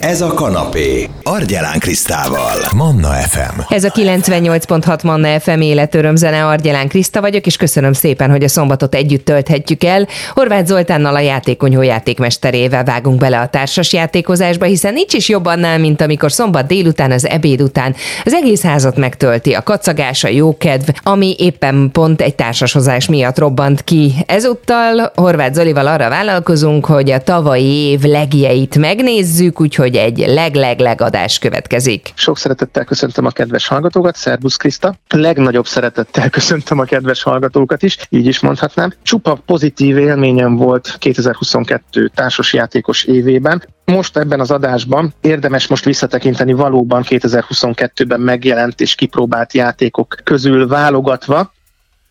Ez a kanapé. Argyelán Krisztával. Manna FM. Ez a 98.6 Manna FM életörömzene, Argyelán Kriszta vagyok, és köszönöm szépen, hogy a szombatot együtt tölthetjük el. Horváth Zoltánnal a játékonyhó játékmesterével vágunk bele a társas játékozásba, hiszen nincs is jobb annál, mint amikor szombat délután, az ebéd után az egész házat megtölti a kacagás, a jókedv, ami éppen pont egy társashozás miatt robbant ki. Ezúttal Horváth Zolival arra vállalkozunk, hogy a tavalyi év legjeit megnézzük, úgyhogy egy leg-leg-leg adás következik. Sok szeretettel köszöntöm a kedves hallgatókat, Szerbusz Kriszta. Legnagyobb szeretettel köszöntöm a kedves hallgatókat is, így is mondhatnám. Csupa pozitív élményem volt 2022 társasjátékos évében. Most ebben az adásban érdemes most visszatekinteni valóban 2022-ben megjelent és kipróbált játékok közül válogatva,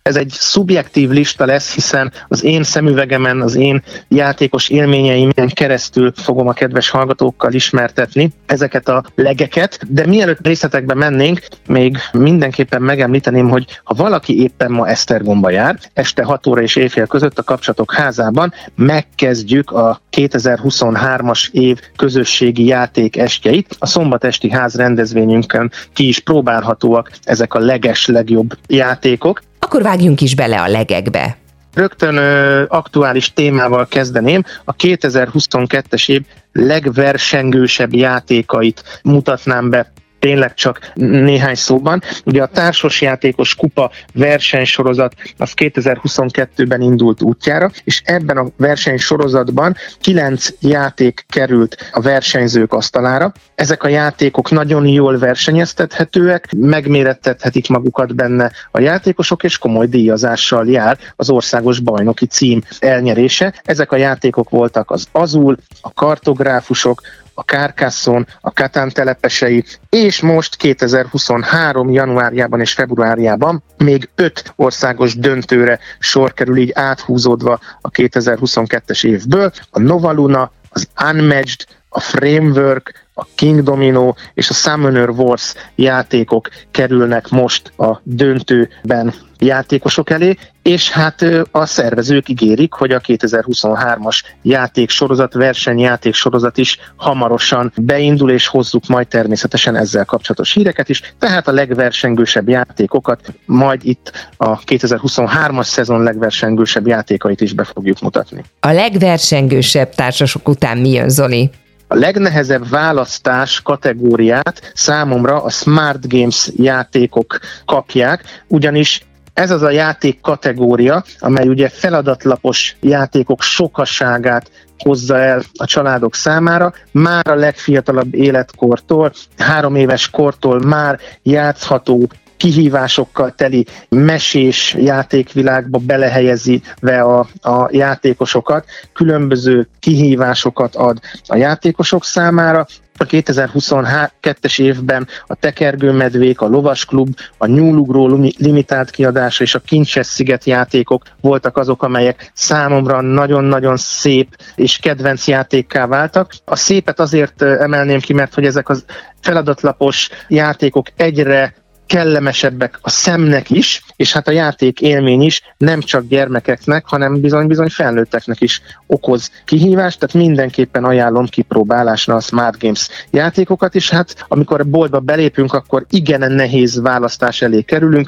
ez egy szubjektív lista lesz, hiszen az én szemüvegemen, az én játékos élményeimen keresztül fogom a kedves hallgatókkal ismertetni ezeket a legeket, de mielőtt részletekbe mennénk, még mindenképpen megemlíteném, hogy ha valaki éppen ma Esztergomba jár, este 6 óra és éjfél között a kapcsolatok házában megkezdjük a 2023-as év közösségi játék estjeit. A szombatesti ház rendezvényünkön ki is próbálhatóak ezek a leges, legjobb játékok. Akkor vágjunk is bele a legekbe. Rögtön ö, aktuális témával kezdeném. A 2022-es év legversengősebb játékait mutatnám be tényleg csak néhány szóban. Ugye a társasjátékos kupa versenysorozat az 2022-ben indult útjára, és ebben a versenysorozatban kilenc játék került a versenyzők asztalára. Ezek a játékok nagyon jól versenyeztethetőek, megmérettethetik magukat benne a játékosok, és komoly díjazással jár az országos bajnoki cím elnyerése. Ezek a játékok voltak az Azul, a kartográfusok, a Kárkászon, a Katán telepesei, és most 2023. januárjában és februárjában még öt országos döntőre sor kerül így áthúzódva a 2022-es évből. A Novaluna, az Unmatched, a Framework, a King Domino és a Summoner Wars játékok kerülnek most a döntőben játékosok elé, és hát a szervezők ígérik, hogy a 2023-as játéksorozat, versenyjátéksorozat is hamarosan beindul, és hozzuk majd természetesen ezzel kapcsolatos híreket is. Tehát a legversengősebb játékokat majd itt a 2023-as szezon legversengősebb játékait is be fogjuk mutatni. A legversengősebb társasok után mi jön, Zoli? A legnehezebb választás kategóriát számomra a Smart Games játékok kapják, ugyanis ez az a játék kategória, amely ugye feladatlapos játékok sokaságát hozza el a családok számára. Már a legfiatalabb életkortól, három éves kortól már játszható kihívásokkal teli mesés játékvilágba belehelyezive a, a játékosokat, különböző kihívásokat ad a játékosok számára, a 2022-es évben a Tekergőmedvék, a Lovasklub, a Nyúlugró limitált kiadása és a Kincses sziget játékok voltak azok, amelyek számomra nagyon-nagyon szép és kedvenc játékká váltak. A szépet azért emelném ki, mert hogy ezek az feladatlapos játékok egyre kellemesebbek a szemnek is, és hát a játék élmény is nem csak gyermekeknek, hanem bizony-bizony felnőtteknek is okoz kihívást, tehát mindenképpen ajánlom kipróbálásra a Smart Games játékokat, és hát amikor a boltba belépünk, akkor igen nehéz választás elé kerülünk,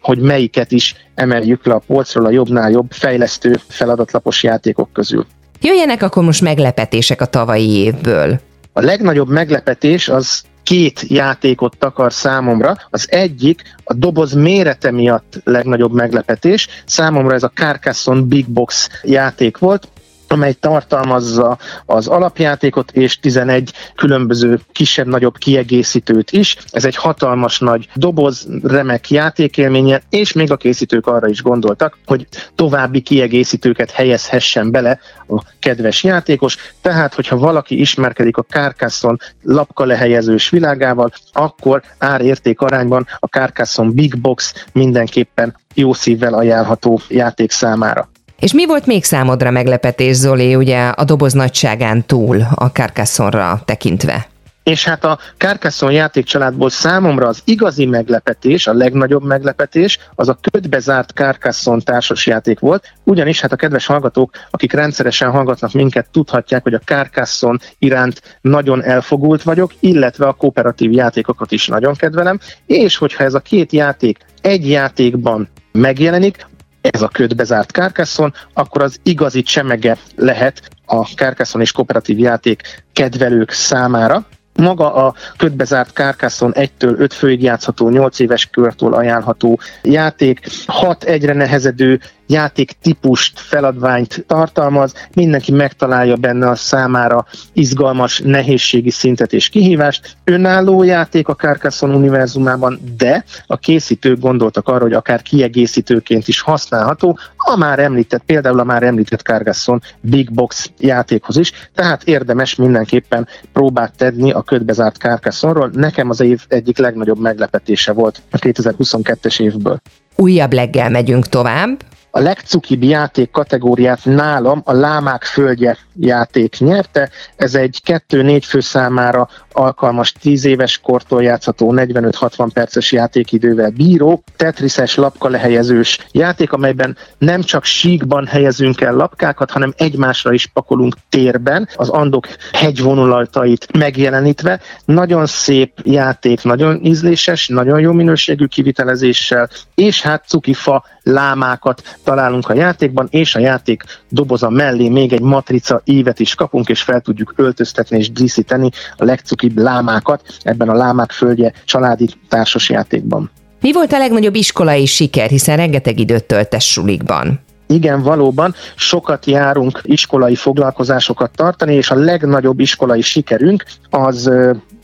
hogy melyiket is emeljük le a polcról a jobbnál jobb fejlesztő feladatlapos játékok közül. Jöjjenek akkor most meglepetések a tavalyi évből. A legnagyobb meglepetés az két játékot takar számomra. Az egyik a doboz mérete miatt legnagyobb meglepetés. Számomra ez a Carcassonne Big Box játék volt amely tartalmazza az alapjátékot és 11 különböző kisebb-nagyobb kiegészítőt is. Ez egy hatalmas nagy doboz, remek játékélménye, és még a készítők arra is gondoltak, hogy további kiegészítőket helyezhessen bele a kedves játékos, tehát hogyha valaki ismerkedik a Carcassonne lapka lehelyezős világával, akkor árérték arányban a Carcassonne Big Box mindenképpen jó szívvel ajánlható játék számára. És mi volt még számodra meglepetés, Zoli, ugye a doboz nagyságán túl a Carcassonne tekintve? És hát a Carcassonne játékcsaládból számomra az igazi meglepetés, a legnagyobb meglepetés, az a ködbe zárt Carcassonne társasjáték volt, ugyanis hát a kedves hallgatók, akik rendszeresen hallgatnak minket, tudhatják, hogy a Carcassonne iránt nagyon elfogult vagyok, illetve a kooperatív játékokat is nagyon kedvelem, és hogyha ez a két játék egy játékban megjelenik, ez a ködbe zárt Carcassonne, akkor az igazi csemege lehet a Carcassonne és kooperatív játék kedvelők számára. Maga a ködbezárt Carcassonne 1-től 5 főig játszható, 8 éves körtől ajánlható játék, 6 egyre nehezedő játék típust, feladványt tartalmaz, mindenki megtalálja benne a számára izgalmas nehézségi szintet és kihívást. Önálló játék a Carcassonne univerzumában, de a készítők gondoltak arra, hogy akár kiegészítőként is használható, a már említett, például a már említett Carcassonne Big Box játékhoz is, tehát érdemes mindenképpen próbát tenni a ködbezárt Carcassonne-ról. Nekem az év egyik legnagyobb meglepetése volt a 2022-es évből. Újabb leggel megyünk tovább. A legcukibb játék kategóriát nálam a Lámák Földje játék nyerte. Ez egy 2-4 fő számára alkalmas 10 éves kortól játszható 45-60 perces játékidővel bíró, tetrises lapka lehelyezős játék, amelyben nem csak síkban helyezünk el lapkákat, hanem egymásra is pakolunk térben, az Andok hegyvonulatait megjelenítve. Nagyon szép játék, nagyon ízléses, nagyon jó minőségű kivitelezéssel, és hát cukifa lámákat találunk a játékban, és a játék doboza mellé még egy matrica ívet is kapunk, és fel tudjuk öltöztetni és díszíteni a legcukibb lámákat ebben a lámák földje családi társasjátékban. Mi volt a legnagyobb iskolai siker, hiszen rengeteg időt töltes sulikban? igen, valóban sokat járunk iskolai foglalkozásokat tartani, és a legnagyobb iskolai sikerünk az,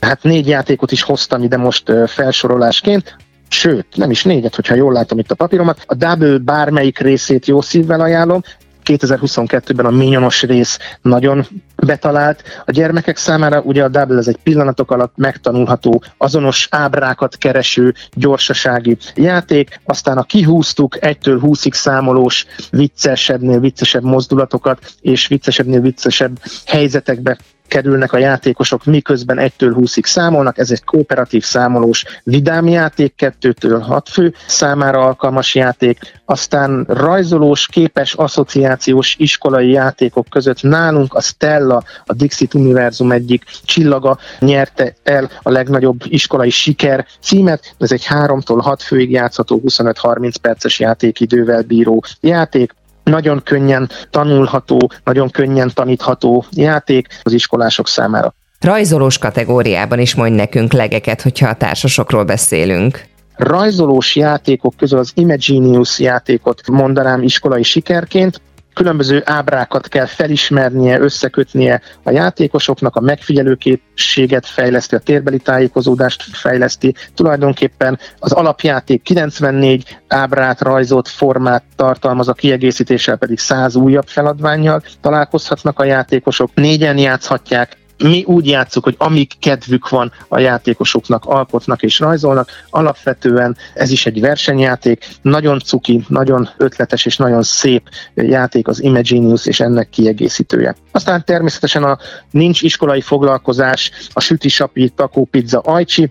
hát négy játékot is hoztam ide most felsorolásként, sőt, nem is négyet, hogyha jól látom itt a papíromat, a Double bármelyik részét jó szívvel ajánlom, 2022-ben a minyonos rész nagyon betalált. A gyermekek számára ugye a Double ez egy pillanatok alatt megtanulható, azonos ábrákat kereső, gyorsasági játék, aztán a kihúztuk egytől 20-ig számolós viccesebbnél viccesebb mozdulatokat és viccesebbnél viccesebb helyzetekbe kerülnek a játékosok, miközben 1-től 20-ig számolnak, ez egy kooperatív számolós vidám játék, 2-től 6 fő számára alkalmas játék, aztán rajzolós, képes, asszociációs iskolai játékok között nálunk a Stella, a Dixit Univerzum egyik csillaga nyerte el a legnagyobb iskolai siker címet, ez egy 3-tól 6 főig játszható 25-30 perces játékidővel bíró játék, nagyon könnyen tanulható, nagyon könnyen tanítható játék az iskolások számára. Rajzolós kategóriában is mondj nekünk legeket, hogyha a társasokról beszélünk rajzolós játékok közül az Imaginius játékot mondanám iskolai sikerként különböző ábrákat kell felismernie, összekötnie a játékosoknak, a megfigyelőképességet fejleszti, a térbeli tájékozódást fejleszti. Tulajdonképpen az alapjáték 94 ábrát, rajzolt formát tartalmaz, a kiegészítéssel pedig 100 újabb feladványjal találkozhatnak a játékosok. Négyen játszhatják, mi úgy játszuk, hogy amíg kedvük van a játékosoknak, alkotnak és rajzolnak, alapvetően ez is egy versenyjáték, nagyon cuki, nagyon ötletes és nagyon szép játék az Imaginius és ennek kiegészítője. Aztán természetesen a nincs iskolai foglalkozás, a süti, sapi, takó, pizza, ajcsi,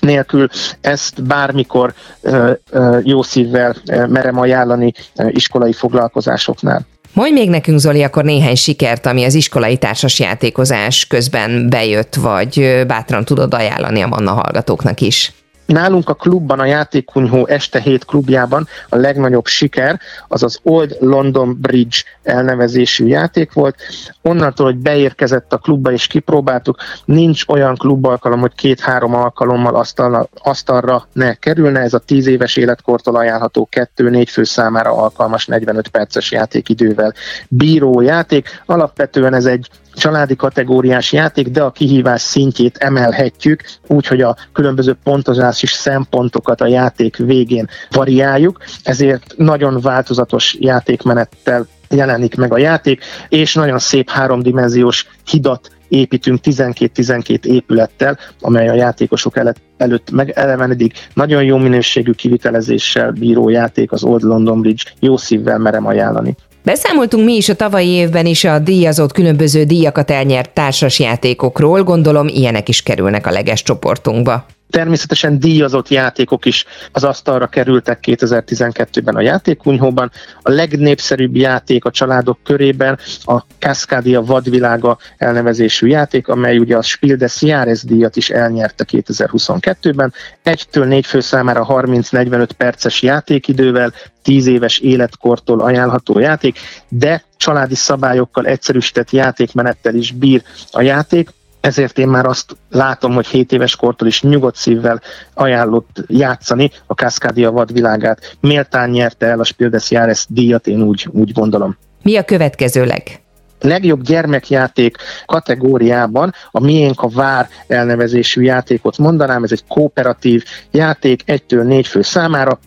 nélkül ezt bármikor jó szívvel merem ajánlani iskolai foglalkozásoknál. Mondj még nekünk, Zoli, akkor néhány sikert, ami az iskolai társas közben bejött, vagy bátran tudod ajánlani a Manna hallgatóknak is. Nálunk a klubban, a Játékkunyhó este hét klubjában a legnagyobb siker az az Old London Bridge elnevezésű játék volt. Onnantól, hogy beérkezett a klubba és kipróbáltuk, nincs olyan klubalkalom, hogy két-három alkalommal asztalra, asztalra ne kerülne. Ez a tíz éves életkortól ajánlható kettő-négy fő számára alkalmas 45 perces játékidővel bíró játék. Alapvetően ez egy családi kategóriás játék, de a kihívás szintjét emelhetjük, úgyhogy a különböző pontozási szempontokat a játék végén variáljuk, ezért nagyon változatos játékmenettel jelenik meg a játék, és nagyon szép háromdimenziós hidat építünk 12-12 épülettel, amely a játékosok előtt, előtt megelevenedik. Nagyon jó minőségű kivitelezéssel bíró játék az Old London Bridge, jó szívvel merem ajánlani. Beszámoltunk mi is a tavalyi évben is a díjazott különböző díjakat elnyert társasjátékokról, gondolom ilyenek is kerülnek a leges csoportunkba. Természetesen díjazott játékok is az asztalra kerültek 2012-ben a játékunyhóban. A legnépszerűbb játék a családok körében a Cascadia vadvilága elnevezésű játék, amely ugye a Spiel des Jahres díjat is elnyerte 2022-ben. Egytől négy fő számára 30-45 perces játékidővel, 10 éves életkortól ajánlható játék, de családi szabályokkal egyszerűsített játékmenettel is bír a játék ezért én már azt látom, hogy 7 éves kortól is nyugodt szívvel ajánlott játszani a Cascadia vadvilágát. Méltán nyerte el a Spiel des Jahres díjat, én úgy, úgy gondolom. Mi a következő leg? legjobb gyermekjáték kategóriában a Miénk a Vár elnevezésű játékot mondanám, ez egy kooperatív játék egytől négy fő számára,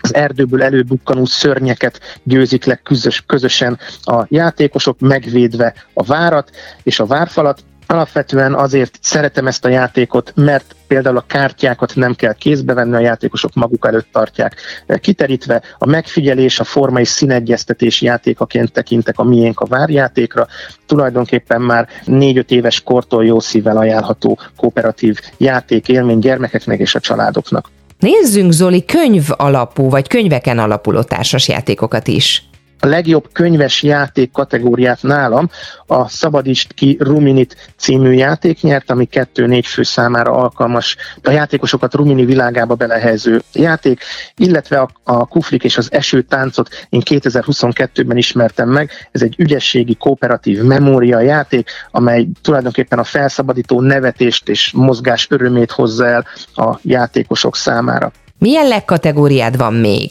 az erdőből előbukkanó szörnyeket győzik le közös, közösen a játékosok, megvédve a várat és a várfalat. Alapvetően azért szeretem ezt a játékot, mert például a kártyákat nem kell kézbe venni, a játékosok maguk előtt tartják kiterítve. A megfigyelés, a forma és színegyeztetés játékaként tekintek a miénk a várjátékra. Tulajdonképpen már 4-5 éves kortól jó szívvel ajánlható kooperatív játék élmény gyermekeknek és a családoknak. Nézzünk Zoli könyv alapú, vagy könyveken alapuló társasjátékokat is a legjobb könyves játék kategóriát nálam a Szabadist ki Ruminit című játék nyert, ami 2-4 fő számára alkalmas a játékosokat Rumini világába belehelyező játék, illetve a, a Kuflik és az Eső táncot én 2022-ben ismertem meg. Ez egy ügyességi kooperatív memória játék, amely tulajdonképpen a felszabadító nevetést és mozgás örömét hozza el a játékosok számára. Milyen legkategóriád van még?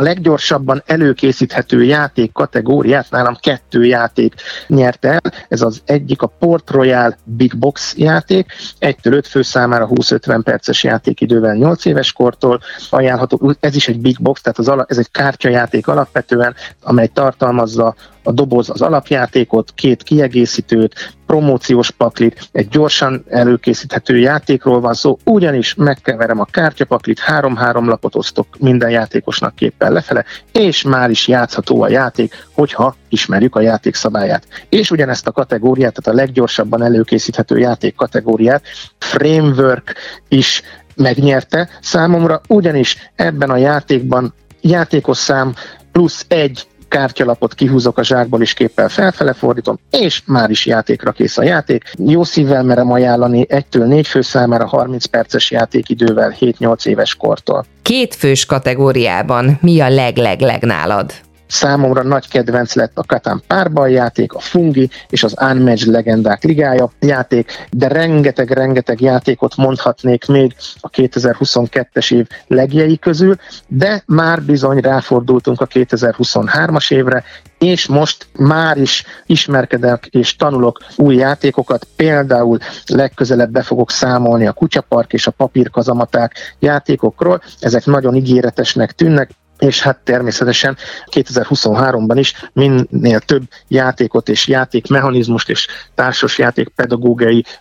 A leggyorsabban előkészíthető játék kategóriát nálam kettő játék nyert el. Ez az egyik a Port Royal Big Box játék, 1-től 5 fő számára 20-50 perces játékidővel 8 éves kortól ajánlható. Ez is egy Big Box, tehát az ala, ez egy kártyajáték alapvetően, amely tartalmazza a doboz az alapjátékot, két kiegészítőt, promóciós paklit, egy gyorsan előkészíthető játékról van szó, ugyanis megkeverem a kártyapaklit, három-három lapot osztok minden játékosnak képpen lefele, és már is játszható a játék, hogyha ismerjük a játék szabályát. És ugyanezt a kategóriát, tehát a leggyorsabban előkészíthető játék kategóriát, framework is megnyerte számomra, ugyanis ebben a játékban játékos szám plusz egy kártyalapot kihúzok a zsákból és képpel felfele fordítom, és már is játékra kész a játék. Jó szívvel merem ajánlani egytől négy fő számára 30 perces játékidővel 7-8 éves kortól. Két fős kategóriában mi a leg-leg-leg nálad? Számomra nagy kedvenc lett a Katan párbal játék, a Fungi és az Unmatched Legendák Ligája játék, de rengeteg-rengeteg játékot mondhatnék még a 2022-es év legjei közül, de már bizony ráfordultunk a 2023-as évre, és most már is ismerkedek és tanulok új játékokat, például legközelebb be fogok számolni a Kutyapark és a Papírkazamaták játékokról, ezek nagyon ígéretesnek tűnnek, és hát természetesen 2023-ban is minél több játékot és játékmechanizmust és társas játék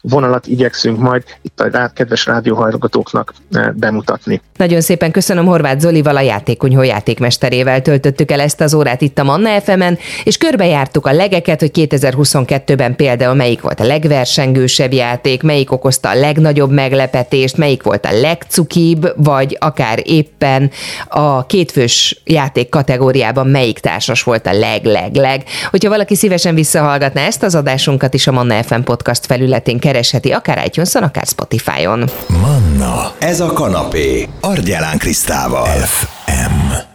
vonalat igyekszünk majd itt a kedves rádióhallgatóknak eh, bemutatni. Nagyon szépen köszönöm Horváth Zolival, a játékonyhó játékmesterével töltöttük el ezt az órát itt a Manna fm és körbejártuk a legeket, hogy 2022-ben például melyik volt a legversengősebb játék, melyik okozta a legnagyobb meglepetést, melyik volt a legcukibb, vagy akár éppen a kétfős kettős játék kategóriában melyik társas volt a leg-leg-leg. Hogyha valaki szívesen visszahallgatná ezt az adásunkat is a Manna FM podcast felületén keresheti, akár itunes akár Spotify-on. Manna, ez a kanapé, Argyelán Krisztával. FM.